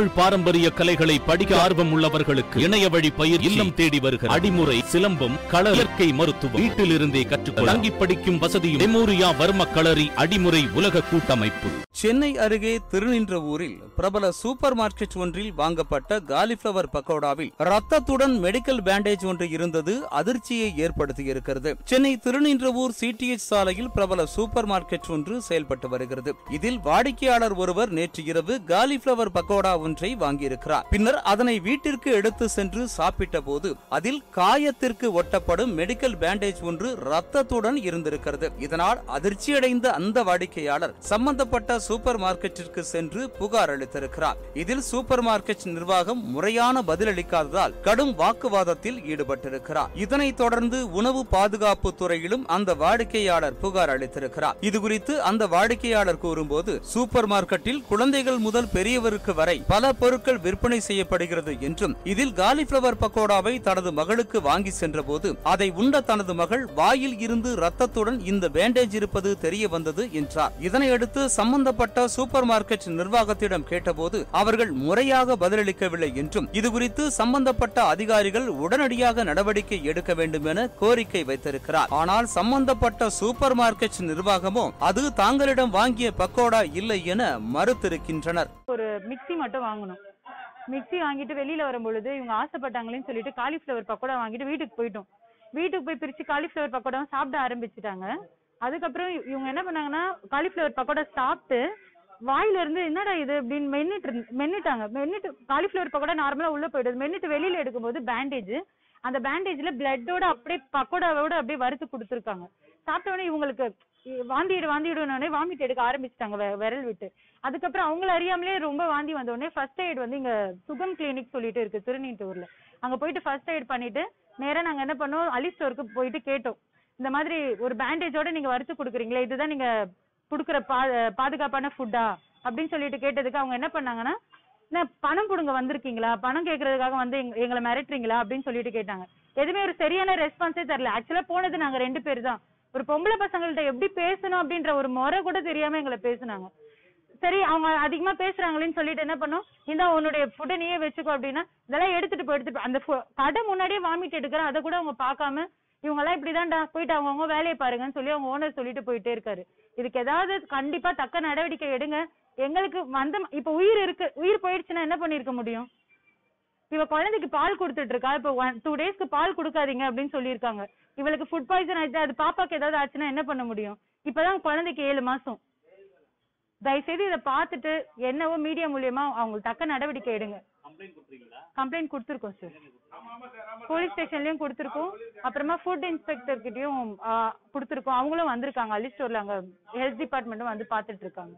தமிழ் பாரம்பரிய கலைகளை படிக்க ஆர்வம் உள்ளவர்களுக்கு இணைய வழி பயிர் இல்லம் தேடி வருகிற அடிமுறை சிலம்பம் கள இயற்கை மருத்துவம் வீட்டில் இருந்தே கற்றுக்கொள்ள தங்கி படிக்கும் வசதியும் மெமோரியா வர்ம களரி அடிமுறை உலக கூட்டமைப்பு. சென்னை அருகே திருநின்றவூரில் பிரபல சூப்பர் மார்க்கெட் ஒன்றில் வாங்கப்பட்ட காலிஃபிளவர் பக்கோடாவில் ரத்தத்துடன் மெடிக்கல் பேண்டேஜ் ஒன்று இருந்தது அதிர்ச்சியை ஏற்படுத்தியிருக்கிறது. சென்னை திருநின்றவூர் சிடிஎச் சாலையில் பிரபல சூப்பர் மார்க்கெட் ஒன்று செயல்பட்டு வருகிறது. இதில் வாடிக்கையாளர் ஒருவர் நேற்று இரவு காலிஃபிளவர் பக்கோடா ஒன்றை ஒன்றை வாங்கியிருக்கிறார். பின்னர் அதனை வீட்டிற்கு எடுத்து சென்று சாப்பிட்ட போது அதில் காயத்திற்கு ஒட்டப்படும் மெடிக்கல் பேண்டேஜ் ஒன்று ரத்தத்துடன் இருந்திருக்கிறது. இதனால் அதிர்ச்சியடைந்த அந்த வாடிக்கையாளர் சம்பந்தப்பட்ட சூப்பர் மார்க்கெட்டிற்கு சென்று புகார் அளித்திருக்கிறார். இதில் சூப்பர் மார்க்கெட் நிர்வாகம் முறையான பதிலளிக்காததால் கடும் வாக்குவாதத்தில் ஈடுபட்டிருக்கிறார். இதனைத் தொடர்ந்து உணவு பாதுகாப்பு துறையிலும் அந்த வாடிக்கையாளர் புகார் அளித்திருக்கிறார். இதுகுறித்து அந்த வாடிக்கையாளர் கூறும்போது சூப்பர் மார்க்கெட்டில் குழந்தைகள் முதல் பெரியவருக்கு வரை பல பொருட்கள் விற்பனை செய்யப்படுகிறது என்றும் இதில் காலிஃபிளவர் பக்கோடாவை தனது மகளுக்கு வாங்கி சென்றபோது அதை உண்ட தனது மகள் வாயில் இருந்து ரத்தத்துடன் இந்த பேண்டேஜ் இருப்பது தெரிய வந்தது என்றார். இதனையடுத்து சம்பந்தப்பட்ட சூப்பர் மார்க்கெட் நிர்வாகத்திடம் கேட்டபோது அவர்கள் முறையாக பதிலளிக்கவில்லை என்றும் இதுகுறித்து சம்பந்தப்பட்ட அதிகாரிகள் உடனடியாக நடவடிக்கை எடுக்க வேண்டும் என கோரிக்கை வைத்திருக்கிறார். ஆனால் சம்பந்தப்பட்ட சூப்பர் மார்க்கெட் நிர்வாகமோ அது தாங்களிடம் வாங்கிய பக்கோடா இல்லை என மறுத்திருக்கின்றனர். ஒரு மிக்ஸி மட்டும் வாங்கணும். மிக்ஸி வாங்கிட்டு வெளியில வரும்பொழுது இவங்க ஆசைப்பட்டாங்களேன்னு சொல்லிட்டு காலிஃபிளவர் பக்கோடா வாங்கிட்டு வீட்டுக்கு போயிட்டோம். வீட்டுக்கு போய் பிரிச்சு காலிஃப்ளவர் பக்கோடாவும் சாப்பிட ஆரம்பிச்சுட்டாங்க. அதுக்கப்புறம் இவங்க என்ன பண்ணாங்கன்னா காலிஃபிளவர் பக்கோடா சாப்பிட்டு வாயில இருந்து என்னடா இது அப்படின்னு மென்னுட்டு இருந்து- மென்னுட்டாங்க. மென்னுட்டு காலிஃபிளவர் பக்கோடா நார்மலா உள்ள போயிடுது. மென்னுட்டு வெளியில எடுக்கும்போது பேண்டேஜ் அந்த பேண்டேஜ்ல பிளட்டோட அப்படியே பக்கோடாவோட அப்படியே வறுத்து கொடுத்துருக்காங்க. சாப்பிட்ட உடனே இவங்களுக்கு வாந்திடு வாந்திடுனே வாமிட் எடுக்க ஆரம்பிச்சிட்டாங்க விரல் விட்டு. அதுக்கப்புறம் அவங்கள அறியாமலே ரொம்ப வாந்தி வந்த உடனே ஃபர்ஸ்ட் எய்ட் வந்து இங்க சுகம் கிளினிக் சொல்லிட்டு இருக்கு திருநீட்டூர்ல அங்க போயிட்டு ஃபர்ஸ்ட் எய்ட் பண்ணிட்டு நேரா நாங்க என்ன பண்ணோம் அலி ஸ்டோருக்கு போயிட்டு கேட்டோம். இந்த மாதிரி ஒரு பேண்டேஜோட நீங்க வறுத்து கொடுக்குறீங்களே இதுதான் நீங்க கொடுக்குற பா பாதுகாப்பான ஃபுட்டா அப்படின்னு சொல்லிட்டு கேட்டதுக்கு அவங்க என்ன பண்ணாங்கன்னா பணம் கொடுங்க வந்திருக்கீங்களா? பணம் கேக்குறதுக்காக வந்து எங்களை மிரட்டுறீங்களா? அப்படின்னு சொல்லிட்டு கேட்டாங்க. எதுவுமே ஒரு சரியான ரெஸ்பான்ஸே தரல. ஆக்சுவலா போனது நாங்க ரெண்டு பேர் தான். ஒரு பொம்பளை பசங்கள்ட்ட எப்படி பேசணும் அப்படின்ற ஒரு முறை கூட தெரியாம எங்களை பேசுனாங்க. சரி அவங்க அதிகமா பேசுறாங்களேன்னு சொல்லிட்டு என்ன பண்ணோம்? இந்த உன்னுடைய ஃபுட்டை நீயே வச்சுக்கோ அப்படின்னா இதெல்லாம் எடுத்துட்டு போய் எடுத்துட்டு அந்த கடை முன்னாடியே வாமிட் எடுக்கிறேன். அதை கூட அவங்க பார்க்காம இவங்க எல்லாம் இப்படிதான்டா போயிட்டு அவங்கவுங்க வேலையை பாருங்கன்னு சொல்லி அவங்க ஓனர் சொல்லிட்டு போயிட்டே இருக்காரு. இதுக்கு ஏதாவது கண்டிப்பா தக்க நடவடிக்கை எடுங்க. எங்களுக்கு வந்த இப்ப உயிர் இருக்கு. உயிர் போயிடுச்சுன்னா என்ன பண்ணிருக்க முடியும்? இவ குழந்தைக்கு பால் கொடுத்துட்டு இருக்கா இப்ப ஒன் டூ டேஸ்க்கு பால் கொடுக்காதீங்க அப்படின்னு சொல்லியிருக்காங்க. இவளுக்கு ஃபுட் பாய்சன் ஆயிடுச்சு? அது பாப்பாக்கு ஏதாவது ஆச்சுன்னா என்ன பண்ண முடியும்? இப்பதான் குழந்தைக்கு ஏழு மாசம். தயவுசெய்து இதை பார்த்துட்டு என்னவோ மீடியா மூலியமா அவங்களுக்கு தக்க நடவடிக்கை எடுங்க. கம்ப்ளைண்ட் கொடுத்துருக்கோம் சார் போலீஸ் ஸ்டேஷன்லயும் கொடுத்துருக்கோம். அப்புறமா ஃபுட் இன்ஸ்பெக்டர் கிட்டயும் கொடுத்துருக்கோம். அவங்களும் வந்திருக்காங்க. அலி ஸ்டோர்ல அங்க ஹெல்த் டிபார்ட்மெண்ட்டும் வந்து பார்த்துட்டு இருக்காங்க